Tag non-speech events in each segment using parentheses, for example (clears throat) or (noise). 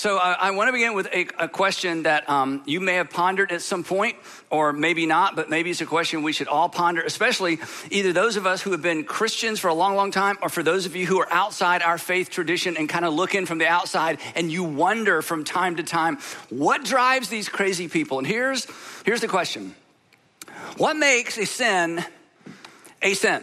So uh, I want to begin with a, a question that um, you may have pondered at some point, or maybe not, but maybe it's a question we should all ponder, especially either those of us who have been Christians for a long, long time, or for those of you who are outside our faith tradition and kind of look in from the outside and you wonder from time to time, what drives these crazy people? And here's, here's the question What makes a sin a sin?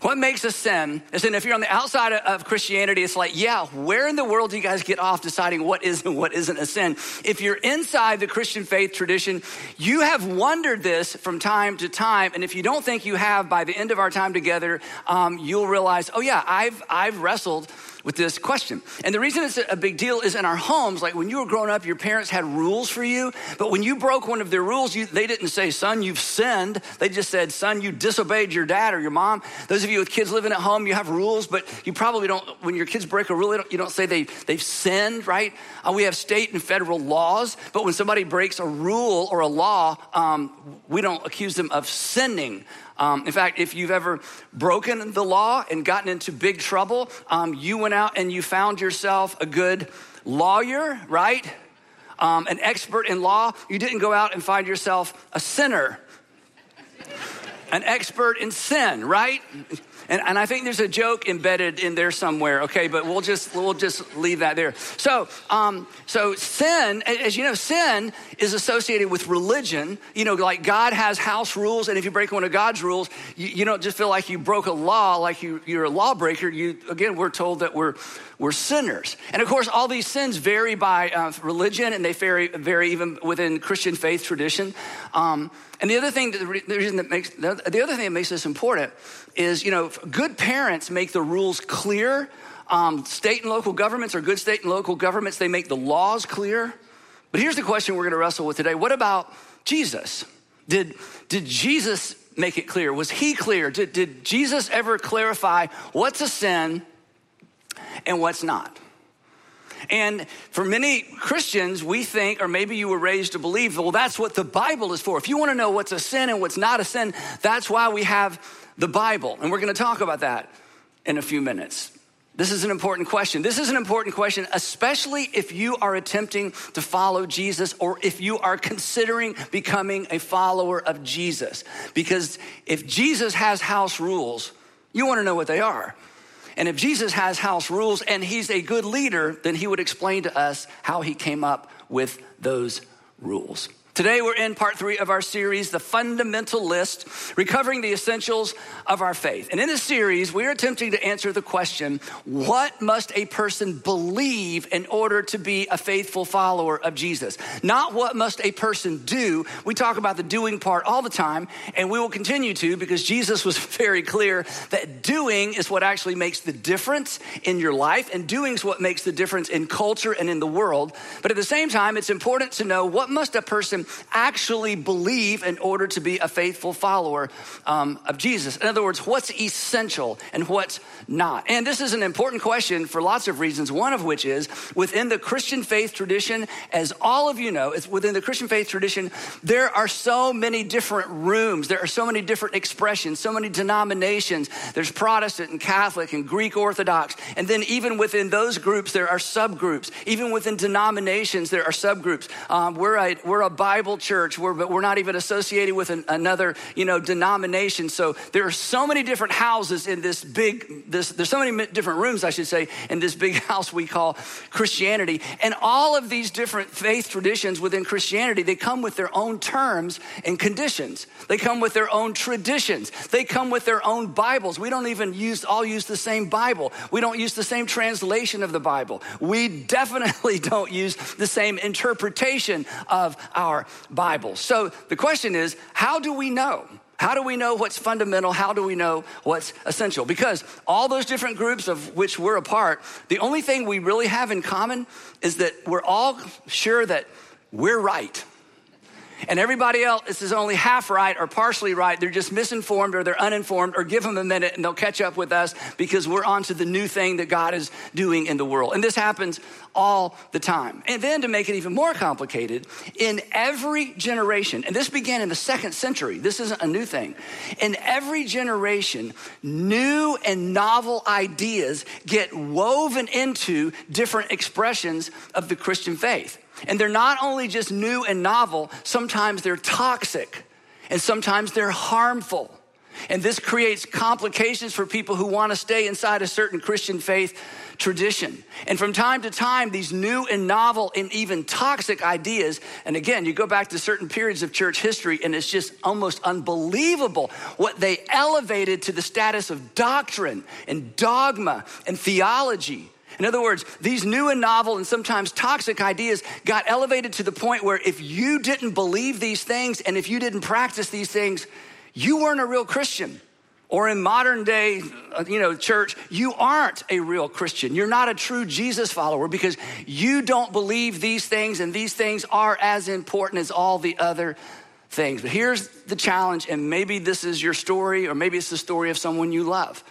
What makes a sin is that if you're on the outside of Christianity, it's like, yeah, where in the world do you guys get off deciding what is and what isn't a sin? If you're inside the Christian faith tradition, you have wondered this from time to time. And if you don't think you have by the end of our time together, um, you'll realize, oh yeah, I've, I've wrestled with this question. And the reason it's a big deal is in our homes, like when you were growing up, your parents had rules for you, but when you broke one of their rules, you, they didn't say, son, you've sinned. They just said, son, you disobeyed your dad or your mom. Those of you with kids living at home, you have rules, but you probably don't, when your kids break a rule, you don't say they, they've sinned, right? Uh, we have state and federal laws, but when somebody breaks a rule or a law, um, we don't accuse them of sinning. Um, in fact, if you've ever broken the law and gotten into big trouble, um, you went out and you found yourself a good lawyer, right? Um, an expert in law. You didn't go out and find yourself a sinner, an expert in sin, right? And, and I think there's a joke embedded in there somewhere, okay, but we'll just, we'll just leave that there. So, um, so sin, as you know, sin is associated with religion. You know, like God has house rules, and if you break one of God's rules, you, you don't just feel like you broke a law, like you, you're a lawbreaker. You, again, we're told that we're, we're sinners. And of course, all these sins vary by uh, religion, and they vary, vary even within Christian faith tradition. Um, and the other thing, the reason that makes the other thing that makes this important is, you know, good parents make the rules clear. Um, state and local governments are good state and local governments. They make the laws clear. But here's the question we're going to wrestle with today: What about Jesus? Did did Jesus make it clear? Was he clear? Did, did Jesus ever clarify what's a sin and what's not? And for many Christians, we think, or maybe you were raised to believe, well, that's what the Bible is for. If you want to know what's a sin and what's not a sin, that's why we have the Bible. And we're going to talk about that in a few minutes. This is an important question. This is an important question, especially if you are attempting to follow Jesus or if you are considering becoming a follower of Jesus. Because if Jesus has house rules, you want to know what they are. And if Jesus has house rules and he's a good leader, then he would explain to us how he came up with those rules. Today, we're in part three of our series, The Fundamental List, recovering the essentials of our faith. And in this series, we're attempting to answer the question what must a person believe in order to be a faithful follower of Jesus? Not what must a person do. We talk about the doing part all the time, and we will continue to because Jesus was (laughs) very clear that doing is what actually makes the difference in your life, and doing is what makes the difference in culture and in the world. But at the same time, it's important to know what must a person actually believe in order to be a faithful follower um, of Jesus. In other words, what's essential and what's not? And this is an important question for lots of reasons, one of which is within the Christian faith tradition, as all of you know, it's within the Christian faith tradition, there are so many different rooms, there are so many different expressions, so many denominations. There's Protestant and Catholic and Greek Orthodox. And then even within those groups, there are subgroups. Even within denominations, there are subgroups. Um, we're, a, we're a Bible church, we're, but we're not even associated with an, another, you know, denomination. So there are so many different houses in this big, this, there's so many different rooms, I should say, in this big (laughs) house we call Christianity. And all of these different faith traditions within Christianity, they come with their own terms and conditions. They come with their own traditions. They come with their own Bibles. We don't even use, all use the same Bible. We don't use the same translation of the Bible. We definitely (laughs) don't use the same interpretation of our Bible. So the question is, how do we know? How do we know what's fundamental? How do we know what's essential? Because all those different groups of which we're a part, the only thing we really have in common is that we're all sure that we're right. And everybody else is only half right or partially right. They're just misinformed or they're uninformed, or give them a minute and they'll catch up with us because we're on to the new thing that God is doing in the world. And this happens all the time. And then to make it even more complicated, in every generation, and this began in the second century, this isn't a new thing. In every generation, new and novel ideas get woven into different expressions of the Christian faith. And they're not only just new and novel, sometimes they're toxic and sometimes they're harmful. And this creates complications for people who want to stay inside a certain Christian faith tradition. And from time to time, these new and novel and even toxic ideas, and again, you go back to certain periods of church history, and it's just almost unbelievable what they elevated to the status of doctrine and dogma and theology. In other words, these new and novel and sometimes toxic ideas got elevated to the point where if you didn't believe these things and if you didn't practice these things, you weren't a real Christian. Or in modern day, uh, you know, church, you aren't a real Christian. You're not a true Jesus follower because you don't believe these things and these things are as important as all the other things. But here's the challenge, and maybe this is your story, or maybe it's the story of someone you love.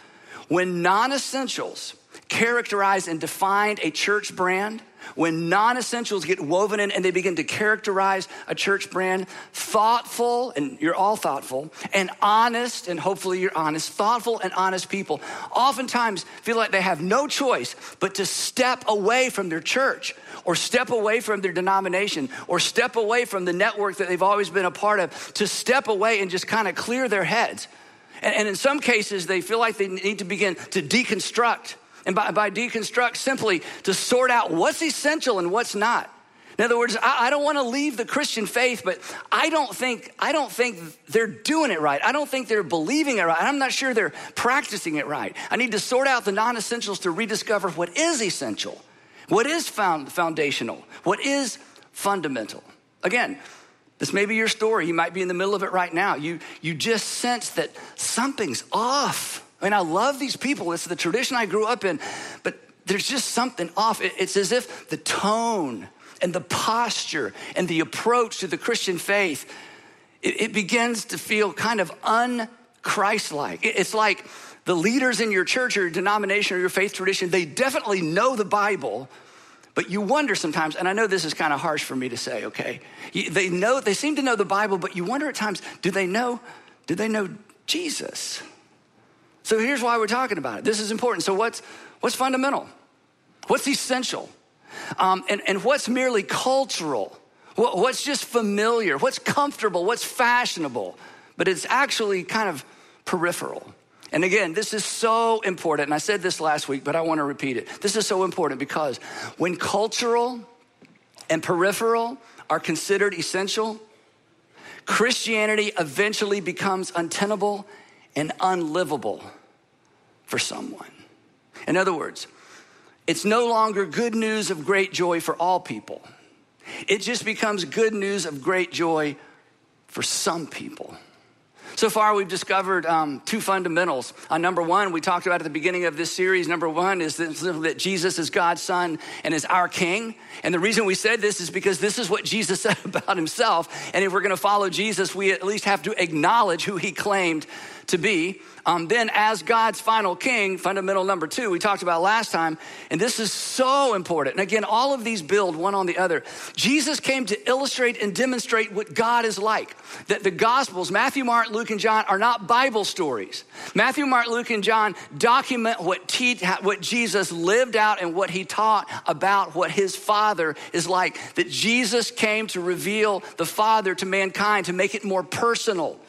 When non essentials characterized and defined a church brand, when non essentials get woven in and they begin to characterize a church brand, thoughtful, and you're all thoughtful, and honest, and hopefully you're honest, thoughtful and honest people oftentimes feel like they have no choice but to step away from their church or step away from their denomination or step away from the network that they've always been a part of, to step away and just kind of clear their heads. And, and in some cases, they feel like they need to begin to deconstruct and by, by deconstruct, simply to sort out what's essential and what's not. In other words, I, I don't want to leave the Christian faith, but I don't think I don't think they're doing it right. I don't think they're believing it right. I'm not sure they're practicing it right. I need to sort out the non-essentials to rediscover what is essential, what is found foundational, what is fundamental. Again, this may be your story. You might be in the middle of it right now. You you just sense that something's off. I mean, I love these people. It's the tradition I grew up in, but there's just something off. It's as if the tone and the posture and the approach to the Christian faith, it, it begins to feel kind of un-Christ-like. It's like the leaders in your church or your denomination or your faith tradition, they definitely know the Bible, but you wonder sometimes, and I know this is kind of harsh for me to say, okay? They know, they seem to know the Bible, but you wonder at times, do they know, do they know Jesus? So here's why we're talking about it. This is important. So what's what's fundamental? What's essential? Um, and, and what's merely cultural? What, what's just familiar? What's comfortable? What's fashionable? But it's actually kind of peripheral. And again, this is so important. And I said this last week, but I want to repeat it. This is so important because when cultural and peripheral are considered essential, Christianity eventually becomes untenable and unlivable for someone. In other words, it's no longer good news of great joy for all people. It just becomes good news of great joy for some people. So far, we've discovered um, two fundamentals. Uh, number one, we talked about at the beginning of this series. Number one is that, that Jesus is God's Son and is our King. And the reason we said this is because this is what Jesus (laughs) said about himself. And if we're going to follow Jesus, we at least have to acknowledge who he claimed to be. Um, then, as God's final king, fundamental number two, we talked about last time, and this is so important. And again, all of these build one on the other. Jesus came to illustrate and demonstrate what God is like. That the Gospels, Matthew, Mark, Luke, and John, are not Bible stories. Matthew, Mark, Luke, and John document what, te- what Jesus lived out and what he taught about what his Father is like. That Jesus came to reveal the Father to mankind, to make it more personal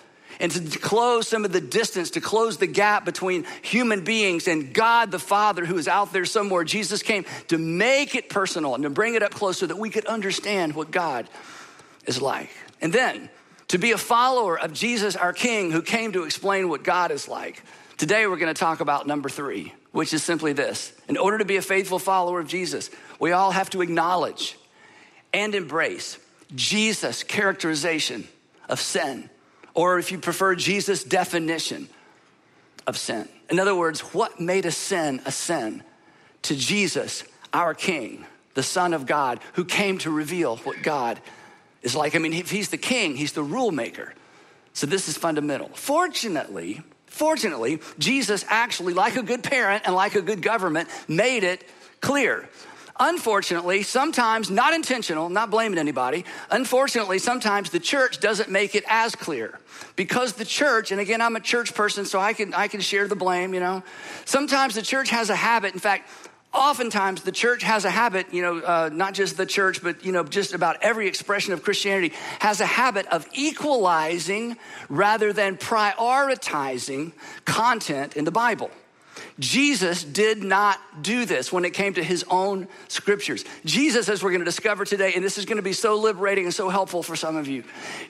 and to close some of the distance, to close the gap between human beings and God the Father who is out there somewhere. Jesus came to make it personal and to bring it up close so that we could understand what God is like. And then to be a follower of Jesus, our King, who came to explain what God is like. Today we're going to talk about number three, which is simply this. In order to be a faithful follower of Jesus, we all have to acknowledge and embrace Jesus' characterization of sin or if you prefer, Jesus' definition of sin. In other words, what made a sin a sin to Jesus, our King, the Son of God, who came to reveal what God is like? I mean, if he's the king, he's the rule maker. So this is fundamental. Fortunately, fortunately, Jesus actually, like a good parent and like a good government, made it clear. Unfortunately, sometimes, not intentional, not blaming anybody, unfortunately, sometimes the church doesn't make it as clear. Because the church, and again, I'm a church person, so I can, I can share the blame, you know. Sometimes the church has a habit, in fact, oftentimes the church has a habit, you know, uh, not just the church, but, you know, just about every expression of Christianity has a habit of equalizing rather than prioritizing content in the Bible. Jesus did not do this when it came to his own scriptures. Jesus, as we're going to discover today, and this is going to be so liberating and so helpful for some of you,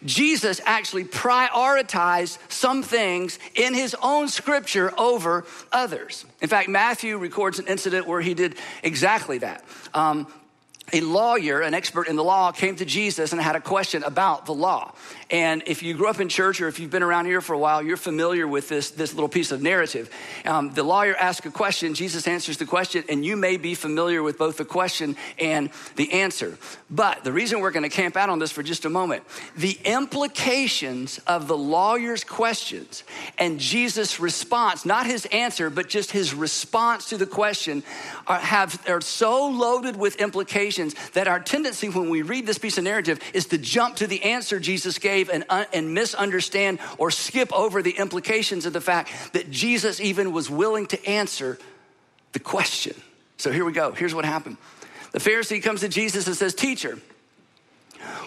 Jesus actually prioritized some things in his own scripture over others. In fact, Matthew records an incident where he did exactly that. Um, a lawyer, an expert in the law, came to Jesus and had a question about the law. And if you grew up in church or if you've been around here for a while, you're familiar with this, this little piece of narrative. Um, the lawyer asks a question, Jesus answers the question, and you may be familiar with both the question and the answer. But the reason we're going to camp out on this for just a moment the implications of the lawyer's questions and Jesus' response, not his answer, but just his response to the question, are, have, are so loaded with implications that our tendency when we read this piece of narrative is to jump to the answer Jesus gave and, uh, and misunderstand or skip over the implications of the fact that Jesus even was willing to answer the question. So here we go. Here's what happened. The Pharisee comes to Jesus and says, Teacher,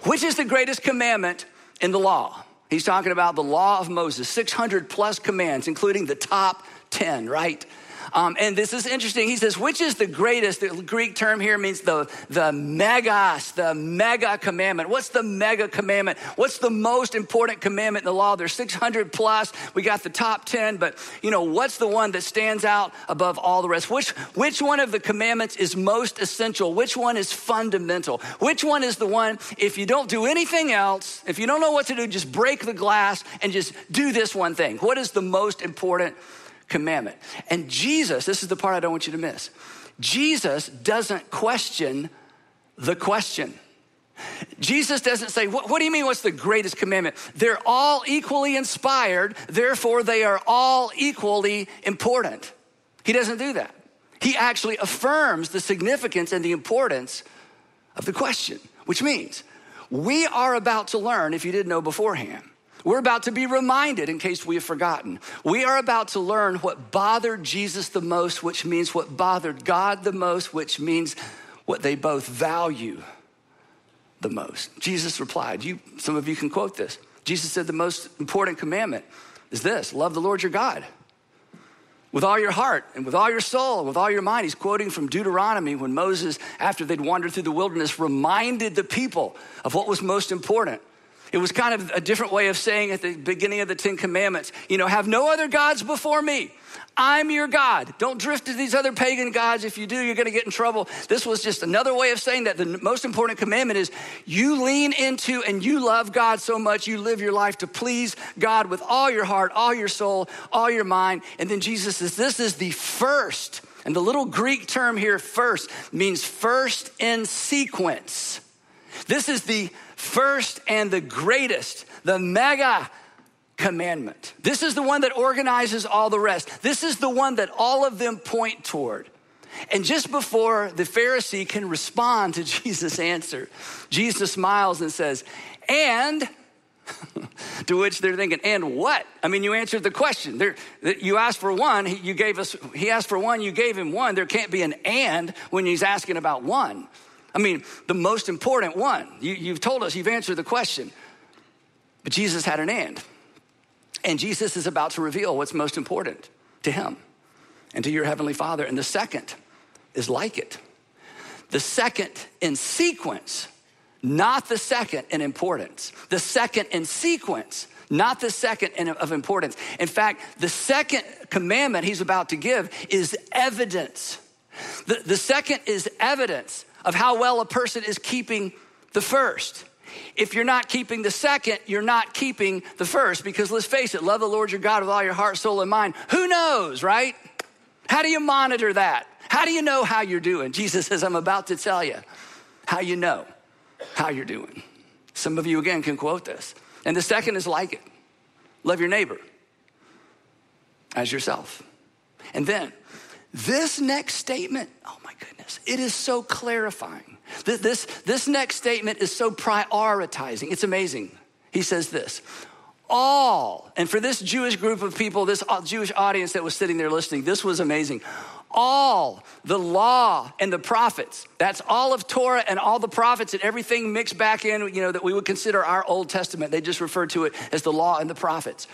which is the greatest commandment in the law? He's talking about the law of Moses, 600 plus commands, including the top 10, right? Um, and this is interesting. He says, which is the greatest? The Greek term here means the, the megas, the mega commandment. What's the mega commandment? What's the most important commandment in the law? There's 600 plus. We got the top 10, but you know, what's the one that stands out above all the rest? Which, which one of the commandments is most essential? Which one is fundamental? Which one is the one, if you don't do anything else, if you don't know what to do, just break the glass and just do this one thing? What is the most important commandment. And Jesus, this is the part I don't want you to miss. Jesus doesn't question the question. Jesus doesn't say, what, what, do you mean, what's the greatest commandment? They're all equally inspired, therefore, they are all equally important. He doesn't do that. He actually affirms the significance and the importance of the question, which means we are about to learn, if you didn't know beforehand, we're about to be reminded, in case we have forgotten. We are about to learn what bothered Jesus the most, which means what bothered God the most, which means what they both value the most. Jesus replied, you, some of you can quote this. Jesus said the most important commandment is this love the Lord your God with all your heart and with all your soul and with all your mind. He's quoting from Deuteronomy when Moses, after they'd wandered through the wilderness, reminded the people of what was most important. It was kind of a different way of saying at the beginning of the Ten Commandments, you know, have no other gods before me. I'm your God. Don't drift to these other pagan gods. If you do, you're going to get in trouble. This was just another way of saying that the most important commandment is you lean into and you love God so much, you live your life to please God with all your heart, all your soul, all your mind. And then Jesus says, This is the first. And the little Greek term here, first, means first in sequence. This is the first and the greatest, the mega commandment. This is the one that organizes all the rest. This is the one that all of them point toward. And just before the Pharisee can respond to (laughs) Jesus' answer, Jesus smiles and says, And (laughs) to which they're thinking, and what? I mean, you answered the question. There, you asked for one, you gave us, he asked for one, you gave him one. There can't be an and when he's asking about one. I mean, the most important one. You, have told us, you've answered the question. But Jesus had an and. And Jesus is about to reveal what's most important to him and to your heavenly Father. And the second is like it. The second in sequence, not the second in importance. The second in sequence, not the second in, of importance. In fact, the second commandment he's about to give is evidence. The, the second is evidence of how well a person is keeping the first. If you're not keeping the second, you're not keeping the first because let's face it, love the Lord your God with all your heart, soul, and mind. Who knows, right? How do you monitor that? How do you know how you're doing? Jesus says, I'm about to tell you how you know how you're doing. Some of you, again, can quote this. And the second is like it love your neighbor as yourself. And then, this next statement, oh my goodness, it is so clarifying. This, this, this next statement is so prioritizing. It's amazing. He says this all, and for this Jewish group of people, this uh, Jewish audience that was sitting there listening, this was amazing. All the law and the prophets, that's all of Torah and all the prophets and everything mixed back in, you know, that we would consider our Old Testament. They just refer to it as the law and the prophets.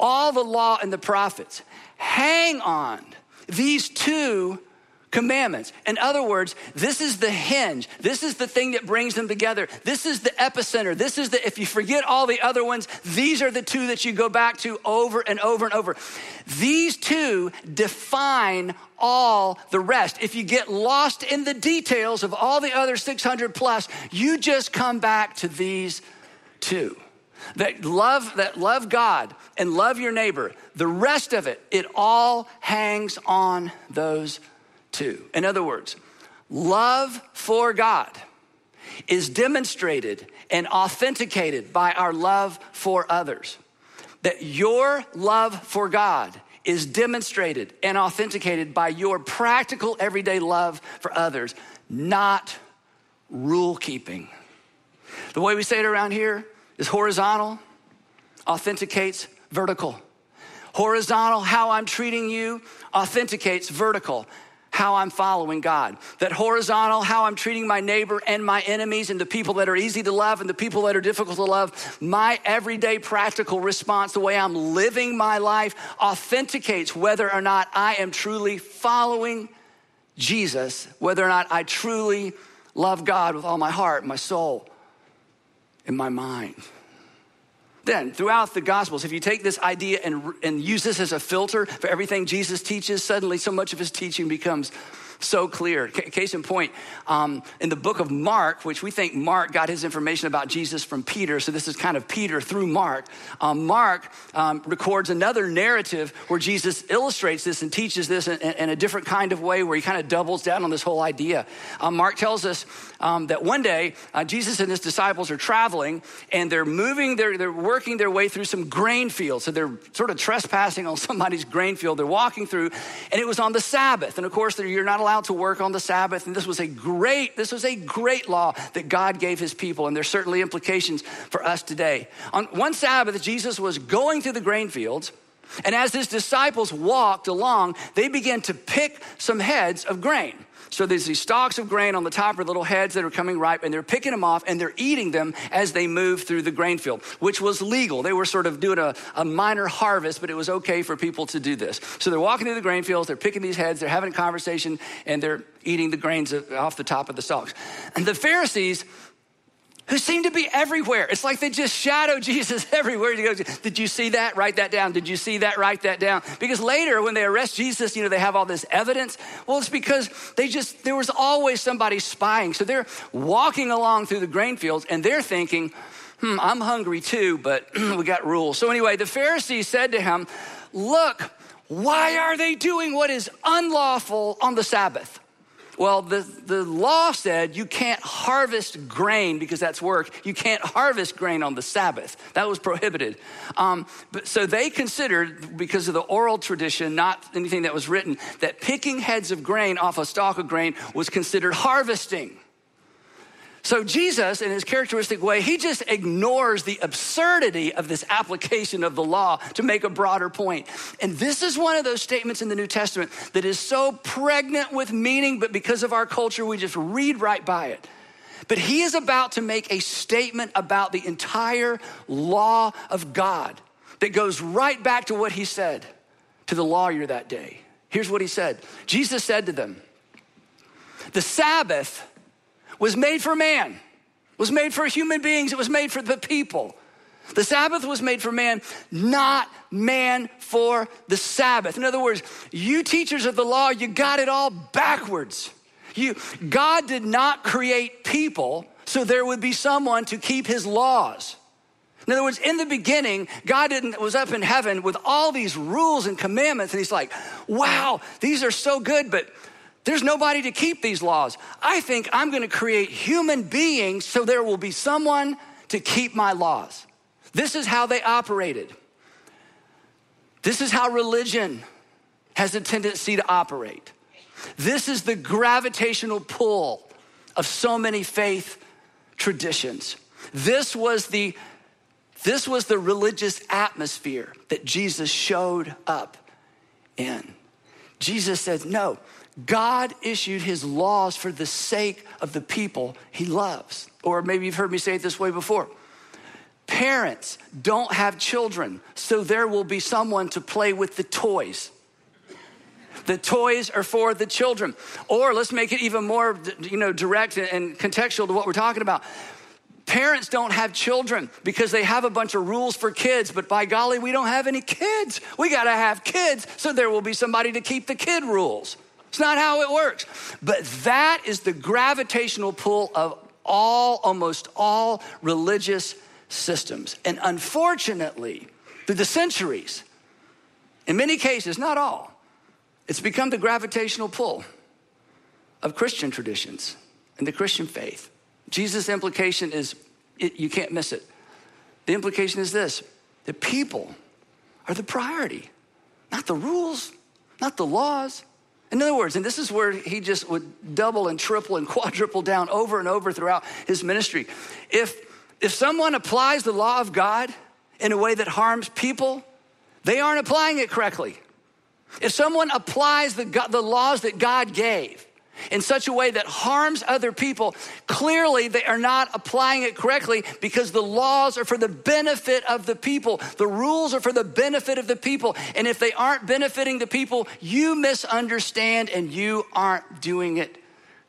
All the law and the prophets hang on these two commandments. In other words, this is the hinge. This is the thing that brings them together. This is the epicenter. This is the, if you forget all the other ones, these are the two that you go back to over and over and over. These two define all the rest. If you get lost in the details of all the other 600 plus, you just come back to these two. That love, that love God and love your neighbor. The rest of it, it all hangs on those In other words, love for God is demonstrated and authenticated by our love for others. That your love for God is demonstrated and authenticated by your practical everyday love for others, not rule keeping. The way we say it around here is horizontal authenticates vertical. Horizontal, how I'm treating you, authenticates vertical how I'm following God. That horizontal, how I'm treating my neighbor and my enemies and the people that are easy to love and the people that are difficult to love. My everyday practical response, the way I'm living my life, authenticates whether or not I am truly following Jesus, whether or not I truly love God with all my heart, my soul, and my mind. Then, throughout the Gospels, if you take this idea and, and use this as a filter for everything Jesus teaches, suddenly so much of his teaching becomes so clear. case in point, um, in the book of Mark, which we think Mark got his information about Jesus from Peter, so this is kind of Peter through Mark. Um, Mark um, records another narrative where Jesus illustrates this and teaches this in, in, a different kind of way, where he kind of doubles down on this whole idea. Um, Mark tells us um, that one day uh, Jesus and his disciples are traveling and they're moving, they're, they're working their way through some grain fields. So they're sort of trespassing on (laughs) somebody's grain field. They're walking through, and it was on the Sabbath. And of course, you're not allowed allowed to work on the Sabbath. And this was a great, this was a great law that God gave his people. And there's certainly implications for us today. On one Sabbath, Jesus was going through the grain fields. And as his disciples walked along, they began to pick some heads of grain. So there's these stalks of grain on the top of little heads that are coming ripe, and they're picking them off and they're eating them as they move through the grain field, which was legal. They were sort of doing a, a minor harvest, but it was okay for people to do this. So they're walking through the grain fields, they're picking these heads, they're having a conversation, and they're eating the grains off the top of the stalks. And the Pharisees who seem to be everywhere. It's like they just shadow (laughs) Jesus everywhere. He goes, Did you see that? Write that down. Did you see that? Write that down. Because later, when they arrest Jesus, you know, they have all this evidence. Well, it's because they just, there was always somebody spying. So they're walking along through the grain fields and they're thinking, Hmm, I'm hungry too, but (clears throat) we got rules. So anyway, the Pharisees said to him, Look, why are they doing what is unlawful on the Sabbath? Well, the, the law said you can't harvest grain because that's work. You can't harvest grain on the Sabbath. That was prohibited. Um, but, so they considered, because of the oral tradition, not anything that was written, that picking heads of grain off a stalk of grain was considered harvesting. So, Jesus, in his characteristic way, he just ignores the absurdity of this application of the law to make a broader point. And this is one of those statements in the New Testament that is so pregnant with meaning, but because of our culture, we just read right by it. But he is about to make a statement about the entire law of God that goes right back to what he said to the lawyer that day. Here's what he said Jesus said to them, The Sabbath was made for man, was made for human beings, it was made for the people. The Sabbath was made for man, not man for the Sabbath. In other words, you teachers of the law, you got it all backwards. You, God did not create people so there would be someone to keep his laws. In other words, in the beginning, God didn't, was up in heaven with all these rules and commandments, and he's like, wow, these are so good, but there's nobody to keep these laws. I think I'm gonna create human beings so there will be someone to keep my laws. This is how they operated. This is how religion has a tendency to operate. This is the gravitational pull of so many faith traditions. This was the this was the religious atmosphere that Jesus showed up in. Jesus said, No, God issued his laws for the sake of the people he loves. Or maybe you've heard me say it this way before. Parents don't have children, so there will be someone to play with the toys. The toys are for the children. Or let's make it even more, you know, direct and contextual to what we're talking about. Parents don't have children because they have a bunch of rules for kids, but by golly, we don't have any kids. We got to have kids, so there will be somebody to keep the kid rules. It's not how it works. But that is the gravitational pull of all, almost all religious systems. And unfortunately, through the centuries, in many cases, not all, it's become the gravitational pull of Christian traditions and the Christian faith. Jesus' implication is it, you can't miss it. The implication is this that people are the priority, not the rules, not the laws. In other words, and this is where he just would double and triple and (laughs) quadruple down over and over throughout his ministry. If if someone applies the law of God in a way that harms people, they aren't applying it correctly. If someone applies the, the laws that God gave in such a way that harms other people, clearly they are not applying it correctly because the laws are for the benefit of the people. The rules are for the benefit of the people. And if they aren't benefiting the people, you misunderstand and you aren't doing it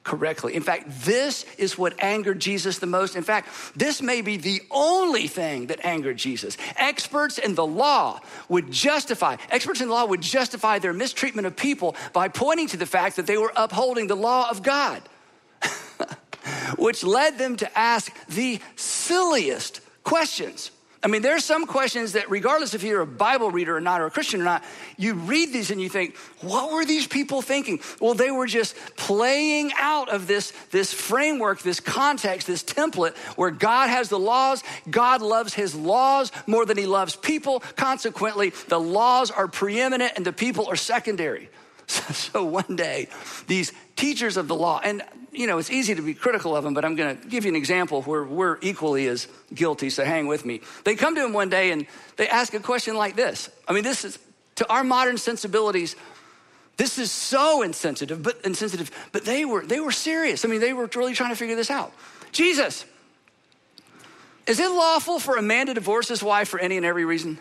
correctly. In fact, this is what angered Jesus the most. In fact, this may be the only thing that angered Jesus. Experts in the law would justify, experts in the law would justify their mistreatment of people by pointing to the fact that they were upholding the law of God, (laughs) which led them to ask the silliest questions. I mean, there are some questions that, regardless if you're a Bible reader or not, or a Christian or not, you read these and you think, what were these people thinking? Well, they were just playing out of this, this framework, this context, this template where God has the laws. God loves his laws more than he loves people. Consequently, the laws are preeminent and the people are secondary. (laughs) So one day, these teachers of the law, and you know, it's easy to be critical of them, but I'm going to give you an example where we're equally as guilty, so hang with me. They come to him one day and they ask a question like this. I mean, this is, to our modern sensibilities, this is so insensitive, but insensitive, but they were, they were serious. I mean, they were really trying to figure this out. Jesus, is it lawful for a man to divorce his wife for any and every reason?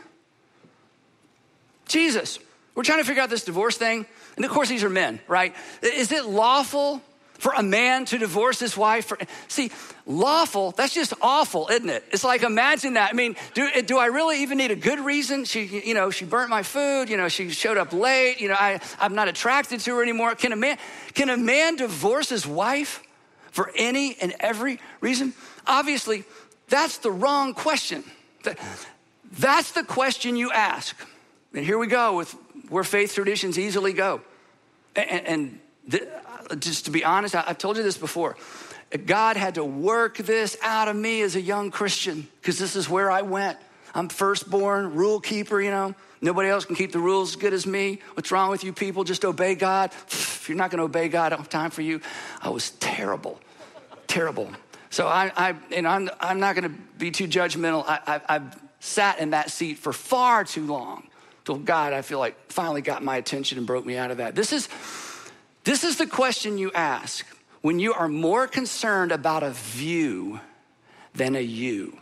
Jesus, we're trying to figure out this divorce thing. And of course, these are men, right? Is it lawful for a man to divorce his wife. For, see, lawful, that's just awful, isn't it? It's like, imagine that. I mean, do, do I really even need a good reason? She, you know, she burnt my food, you know, she showed up late, you know, I, I'm not attracted to her anymore. Can a man, can a man divorce his wife for any and every reason? Obviously, that's the wrong question. That's the question you ask. And here we go with where faith traditions easily go. And, and just to be honest, I've told you this before. God had to work this out of me as a young Christian because this is where I went. I'm firstborn, rule keeper, you know. Nobody else can keep the rules as good as me. What's wrong with you people? Just obey God. If you're not going to obey God, I don't have time for you. I was terrible, terrible. So I, I and I'm, I'm not going to be too judgmental. I, I, I've sat in that seat for far too long. Till God, I feel like finally got my attention and broke me out of that. This is this is the question you ask when you are more concerned about a view than a you.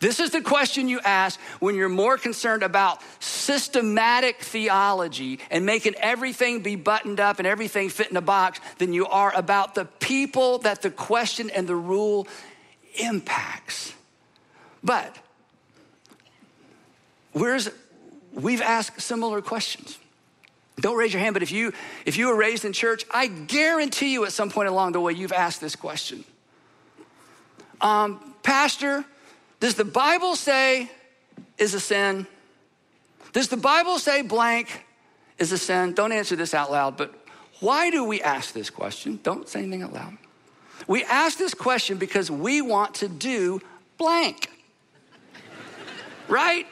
This is the question you ask when you're more concerned about systematic theology and making everything be buttoned up and everything fit in a box than you are about the people that the question and the rule impacts. But where's we've asked similar questions. Don't raise your hand, but if you if you were raised in church, I guarantee you at some point along the way you've asked this question. um, Pastor, does the Bible say is a sin? Does the Bible say blank is a sin? Don't answer this out loud, but why do we ask this question? Don't say anything out loud. We ask this question because we want to do blank. (laughs) right?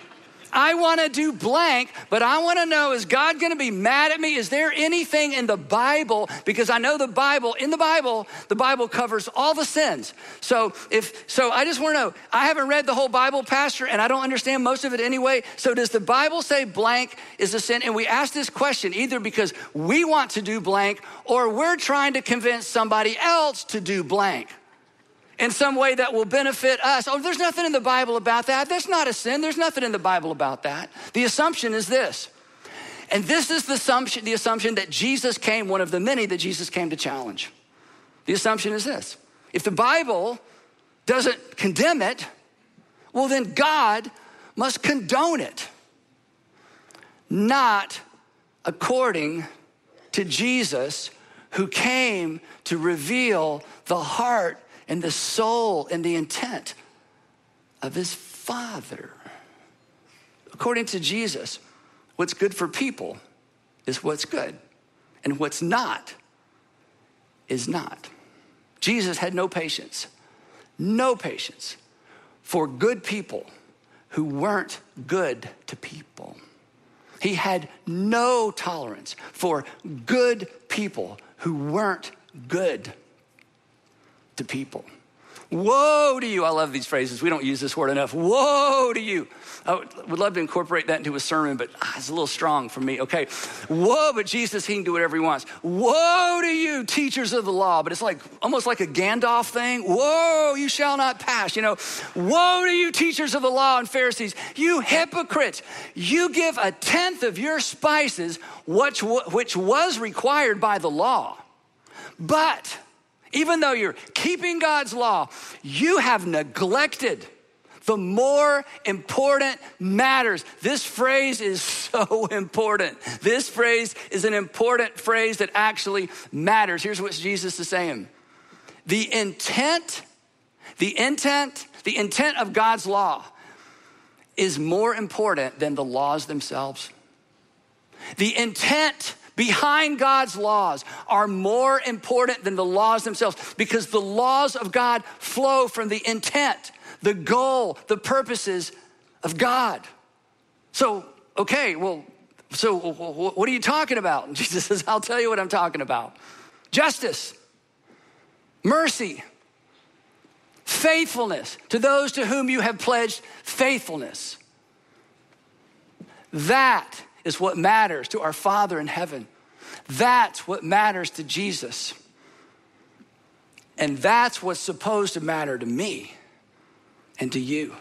I want to do blank, but I want to know is God going to be mad at me? Is there anything in the Bible? Because I know the Bible, in the Bible, the Bible covers all the sins. So if so I just want to know, I haven't read the whole Bible, Pastor, and I don't understand most of it anyway. So does the Bible say blank is a sin? And we ask this question either because we want to do blank or we're trying to convince somebody else to do blank in some way that will benefit us. Oh, there's nothing in the Bible about that. That's not a sin. There's nothing in the Bible about that. The assumption is this. And this is the assumption, the assumption that Jesus came, one of the many that Jesus came to challenge. The assumption is this if the Bible doesn't condemn it, well, then God must condone it, not according to Jesus, who came to reveal the heart and the soul and the intent of his Father. According to Jesus, what's good for people is what's good, and what's not is not. Jesus had no patience, no patience for good people who weren't good to people. He had no tolerance for good people who weren't good to people. Woe to you. I love these phrases. We don't use this word enough. Woe to you. I would love to incorporate that into a sermon, but ah, it's a little strong for me. Okay. Woe, but Jesus, he can do whatever he wants. Woe to you, teachers of the law. But it's like almost like a Gandalf thing. Woe, you shall not pass. You know, woe to you, teachers of the law and Pharisees. You hypocrites. You give a tenth of your spices, which, which was required by the law. But even though you're keeping God's law, you have neglected the more important matters. This phrase is so (laughs) important. This phrase is an important phrase that actually matters. Here's what Jesus is saying the intent, the intent, the intent of God's law is more important than the laws themselves. The intent behind God's laws are more important than the laws themselves because the laws of God flow from the intent, the goal, the purposes of God. So, okay, well, so what are you talking about? (laughs) Jesus says, I'll tell you what I'm talking about justice, mercy, faithfulness to those to whom you have pledged faithfulness. That is what matters to our Father in heaven. That's what matters to Jesus. And that's what's supposed to matter to me and to you.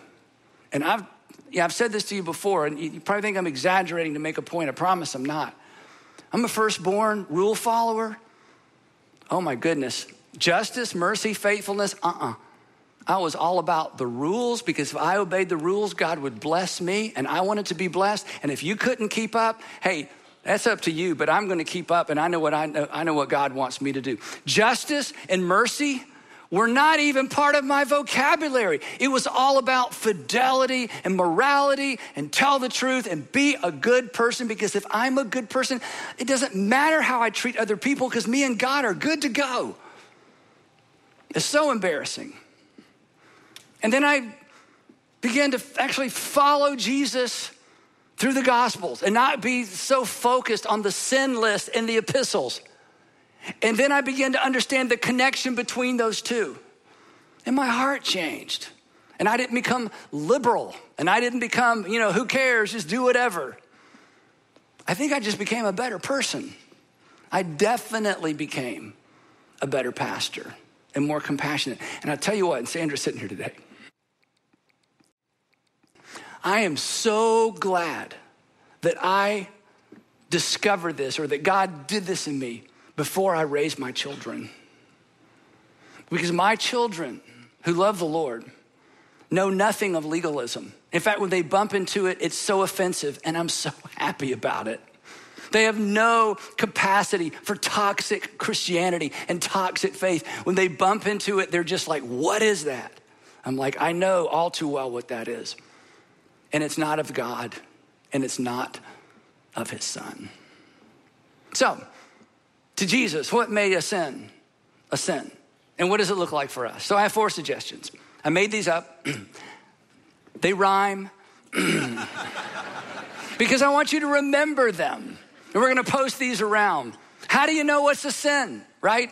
And I've, yeah, I've said this to you before, and you probably think I'm exaggerating to make a point. I promise I'm not. I'm a firstborn rule follower. Oh my goodness. Justice, mercy, faithfulness, uh uh-uh. uh I was all about the rules because if I obeyed the rules, God would bless me and I wanted to be blessed. And if you couldn't keep up, hey, that's up to you, but I'm going to keep up and I know what I know, I know what God wants me to do. Justice and mercy were not even part of my vocabulary. It was all about fidelity and morality and tell the truth and be a good person because if I'm a good person, it doesn't matter how I treat other people because me and God are good to go. It's so embarrassing. And then I began to actually follow Jesus through the Gospels and not be so focused on the sin list in the epistles. And then I began to understand the connection between those two. And my heart changed. And I didn't become liberal. And I didn't become, you know, who cares, just do whatever. I think I just became a better person. I definitely became a better pastor and more compassionate. And I tell you what, and Sandra's sitting here today. I am so glad that I discovered this or that God did this in me before I raised my children. Because my children who love the Lord know nothing of legalism. In fact, when they bump into it, it's so offensive, and I'm so (laughs) happy about it. They have no capacity for toxic Christianity and toxic faith. When they bump into it, they're just like, what is that? I'm like, I know all too well what that is. And it's not of God, and it's not of his son. So, to Jesus, what made a sin a sin? And what does it look like for us? So, I have four suggestions. I made these up, (clears throat) they rhyme. (clears throat) because I want you to remember them. And we're gonna post these around. How do you know what's a sin, right?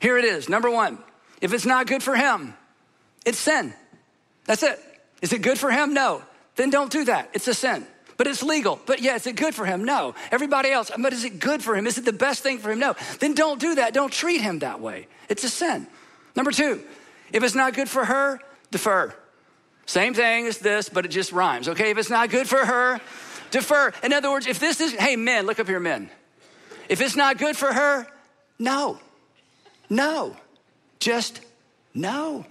Here it is. Number one, if it's not good for him, it's sin. That's it. Is it good for him? No. Then don't do that. It's a sin. But it's legal. But yeah, is it good for him? No. Everybody else, but is it good for him? Is it the best thing for him? No. Then don't do that. Don't treat him that way. It's a sin. Number two, if it's not good for her, defer. Same thing as this, but it just rhymes, okay? If it's not good for her, defer. In other words, if this is, hey, men, look up here, men. If it's not good for her, no. No. Just no.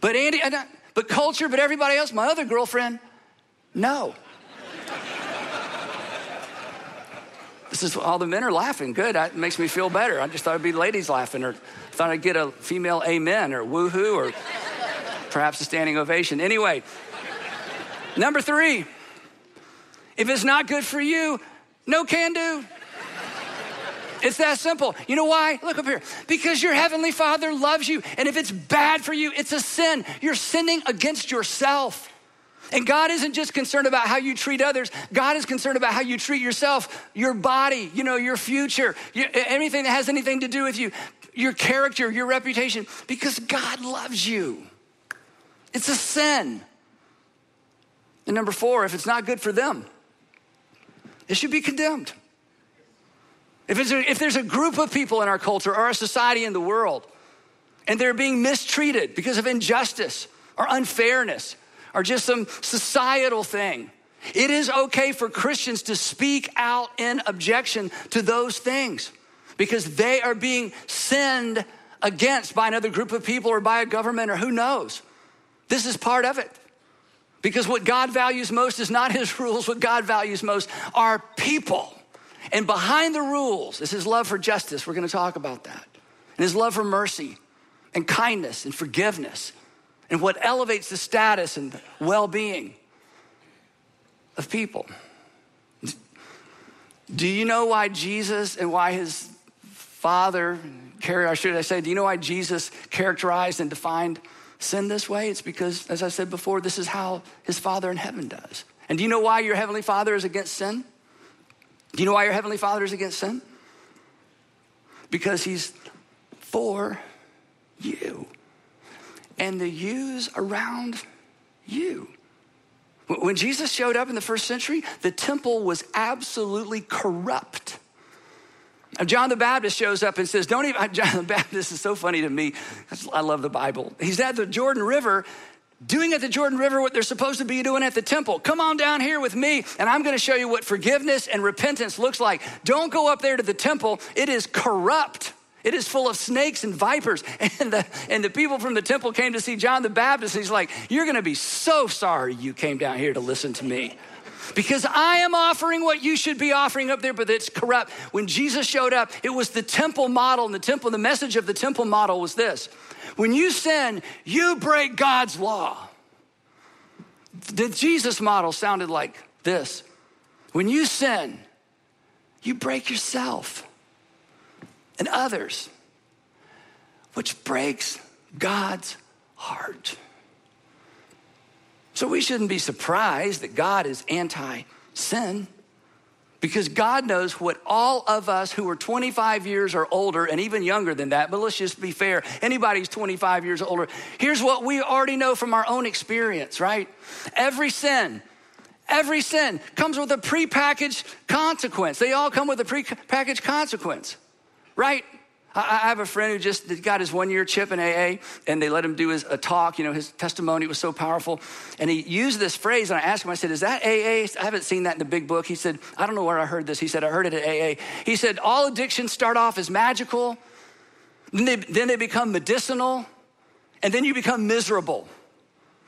But Andy, but culture, but everybody else, my other girlfriend, no. this is all the men are laughing. Good. That makes me feel better. I just thought it'd be ladies laughing, or thought I'd get a female amen, or woohoo, or perhaps a standing ovation. Anyway, number three, if it's not good for you, no can do. It's that simple. You know why? Look up here. Because your heavenly Father loves you. And if it's bad for you, it's a sin. You're sinning against yourself. And God isn't just concerned about how you treat others. God is concerned about how you treat yourself, your body, you know, your future, your, anything that has anything to do with you, your character, your reputation, because God loves you. It's a sin. And number four, if it's not good for them, it should be condemned. If, a, if there's a group of people in our culture or a society in the world, and they're being mistreated because of injustice or unfairness or just some societal thing, it is okay for Christians to speak out in objection to those things because they are being sinned against by another group of people or by a government or who knows. This is part of it. Because what God values most is not his (laughs) rules, what God values most are people. And behind the rules is his love for justice. We're going to talk about that. And his love for mercy and kindness and forgiveness and what elevates the status and well being of people. Do you know why Jesus and why his father, or should I say, do you know why Jesus characterized and defined sin this way? It's because, as I said before, this is how his father in heaven does. And do you know why your heavenly father is against sin? Do you know why your Heavenly Father is against sin? Because He's for you and the yous around you. When Jesus showed up in the first century, the temple was absolutely corrupt. John the Baptist shows up and says, Don't even, (laughs) John the Baptist is so funny to me. I love the Bible. He's at the Jordan River doing at the Jordan River what they're supposed to be doing at the temple. Come on down here with me, and I'm going to show you what forgiveness and repentance looks like. Don't go up there to the temple, it is corrupt. It is full of snakes and vipers. (laughs) And the, and the people from the temple came to see John the Baptist. he's like, You're going to be so sorry you came down here to listen to me. Because I am offering what you should be offering up there, but it's corrupt. When Jesus showed up, it was the temple model, and the temple, the message of the temple model was this when you sin, you break God's law. The Jesus model sounded like this when you sin, you break yourself and others, which breaks God's heart. So we shouldn't be surprised that God is anti sin because God knows what all of us who are 25 years or older and even younger than that, but let's just be fair, anybody who's 25 years older, here's what we already know from our own experience, right? Every sin, every sin comes with a prepackaged consequence. They all come with a prepackaged consequence, right? I have a friend who just got his one year chip in AA, and they let him do his a talk. You know, his testimony was so powerful. And he used this phrase, and I asked him, I said, Is that AA? I haven't seen that in the big book. He said, I don't know where I heard this. He said, I heard it at AA. He said, All addictions start off as magical, then they, then they become medicinal, and then you become miserable.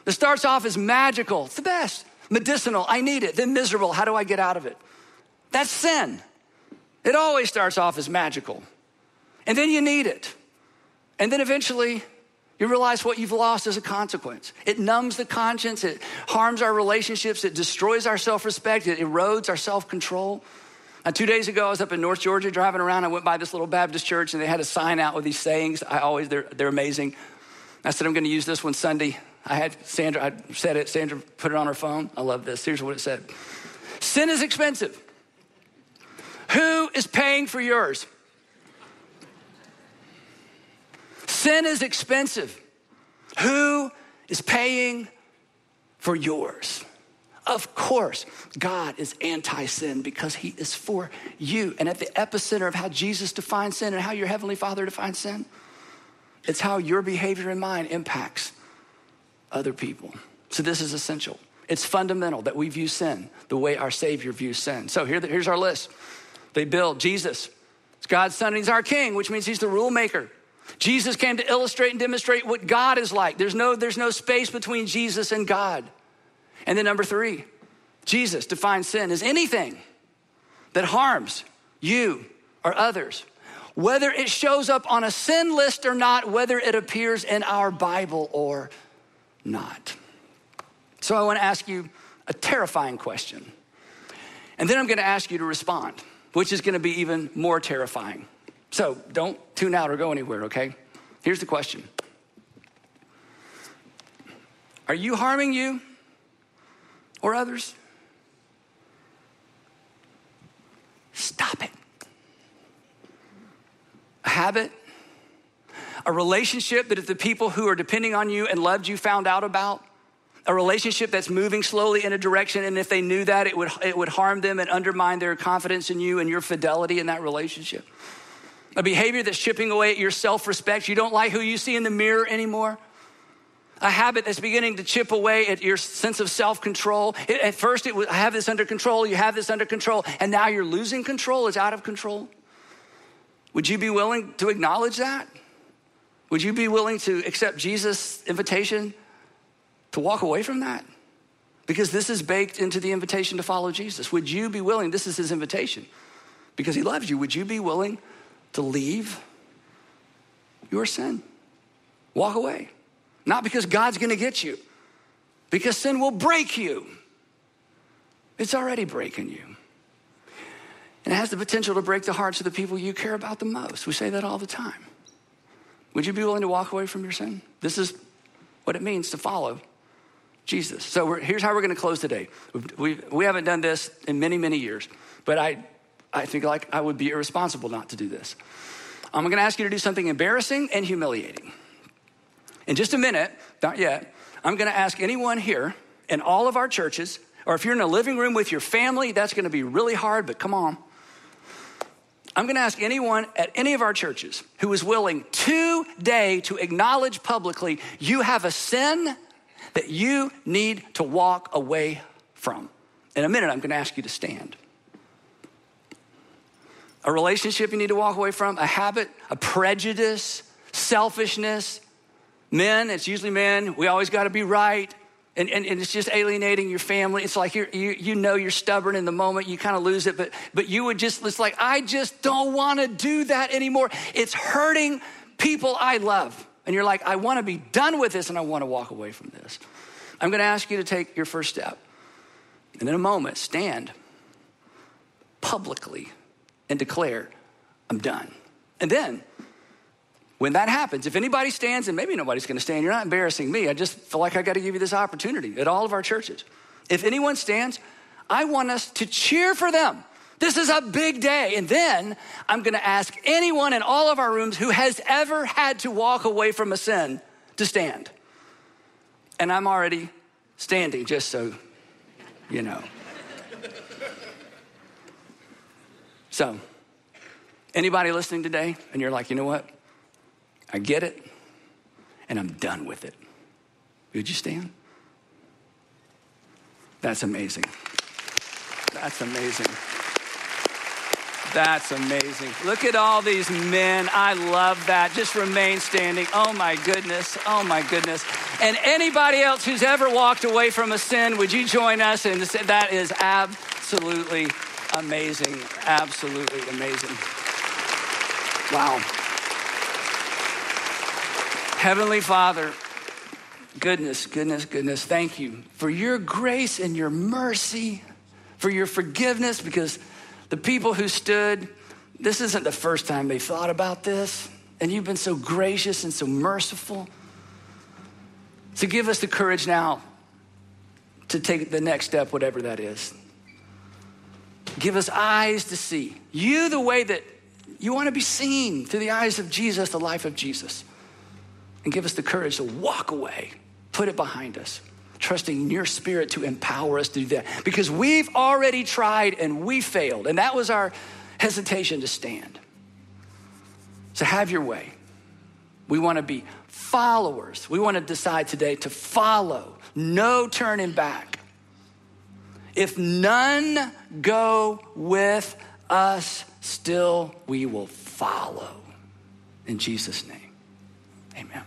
It starts off as magical, it's the best. Medicinal, I need it. Then miserable, how do I get out of it? That's sin. It always starts off as magical. And then you need it. And then eventually You realize what you've lost as a consequence. It numbs the conscience, it harms our relationships, it destroys our self respect, it erodes our self control. Two days ago, I was up in North Georgia driving around. I went by this little Baptist church and they had a sign out with these sayings. I always, they're, they're amazing. I said, I'm going to use this one Sunday. I had Sandra, I said it, Sandra put it on her phone. I love this. Here's what it said Sin is expensive. Who is paying for yours? Sin is expensive. Who is paying for yours? Of course, God is anti sin because he is for you. And at the epicenter of how Jesus defines sin and how your Heavenly Father defines sin, it's how your behavior and mine impacts other people. So this is essential. It's fundamental that we view sin the way our Savior views sin. So here, here's our list. They build Jesus. It's God's son and he's our king, which means he's the rule maker. Jesus came to illustrate and demonstrate what God is like. There's no, there's no space between Jesus and God. And then number three, Jesus defines sin as anything that harms you or others, whether it shows up on a sin list or not, whether it appears in our Bible or not. So I want to ask you a terrifying question. And then I'm going to ask you to respond, which is going to be even more terrifying. So don't tune out or go anywhere, okay? Here's the question Are you harming you or others? Stop it. A habit, a relationship that if the people who are depending on you and loved you found out about, a relationship that's moving slowly in a direction, and if they knew that, it would, it would harm them and undermine their confidence in you and your fidelity in that relationship. A behavior that's chipping away at your self respect. You don't like who you see in the mirror anymore. A habit that's beginning to chip away at your sense of self control. At first, it was, I have this under control, you have this under control, and now you're losing control, it's out of control. Would you be willing to acknowledge that? Would you be willing to accept Jesus' invitation to walk away from that? Because this is baked into the invitation to follow Jesus. Would you be willing? This is his invitation because he loves you. Would you be willing to leave your sin. Walk away. Not because God's gonna get you, because sin will break you. It's already breaking you. And it has the potential to break the hearts of the people you care about the most. We say that all the time. Would you be willing to walk away from your sin? This is what it means to follow Jesus. So here's how we're going to close today. We, we haven't done this in many, many years, but I I think like I would be irresponsible not to do this. I'm gonna ask you to do something embarrassing and humiliating. In just a minute, not yet, I'm gonna ask anyone here in all of our churches, or if you're in a living room with your family, that's gonna be really hard, but come on. I'm gonna ask anyone at any of our churches who is willing today to acknowledge publicly you have a sin that you need to walk away from. In a minute, I'm gonna ask you to stand a relationship you need to walk away from, a habit, a prejudice, selfishness. Men, it's usually men, we always got to be right. And, and, and, it's just alienating your family. It's like you you know you're stubborn in the moment, you kind of lose it, but, but you would just, it's like, I just don't want to do that anymore. It's hurting people I love. And you're like, I want to be done with this and I want to walk away from this. I'm going to ask you to take your first step. And in a moment, stand publicly and declare, I'm done. And then, when that happens, if anybody stands, and maybe nobody's gonna stand, you're not embarrassing me. I just feel like I gotta give you this opportunity at all of our churches. If anyone stands, I want us to cheer for them. This is a big day. And then I'm gonna ask anyone in all of our rooms who has ever had to walk away from a sin to stand. And I'm already standing, just so you know. So, anybody listening today and you're like, you know what? I get it and I'm done with it. Would you stand? That's amazing. That's amazing. That's amazing. Look at all these men. I love that. Just remain standing. Oh my goodness. Oh my goodness. And anybody else who's ever walked away from a sin, would you join us? And that is absolutely amazing. Absolutely amazing. Wow. Heavenly Father, goodness, goodness, goodness, thank you for your grace and your mercy, for your forgiveness, because the people who stood, this isn't the first time they thought about this, and you've been so gracious and so merciful. So give us the courage now to take the next step, whatever that is. Give us eyes to see you the way that you want to be seen through the eyes of Jesus, the life of Jesus. And give us the courage to walk away, put it behind us, trusting your spirit to empower us to do that. Because we've already tried and we failed. And that was our hesitation to stand. So have your way. We want to be followers. We want to decide today to follow, no turning back. If none go with us, still we will follow. In Jesus' name, amen.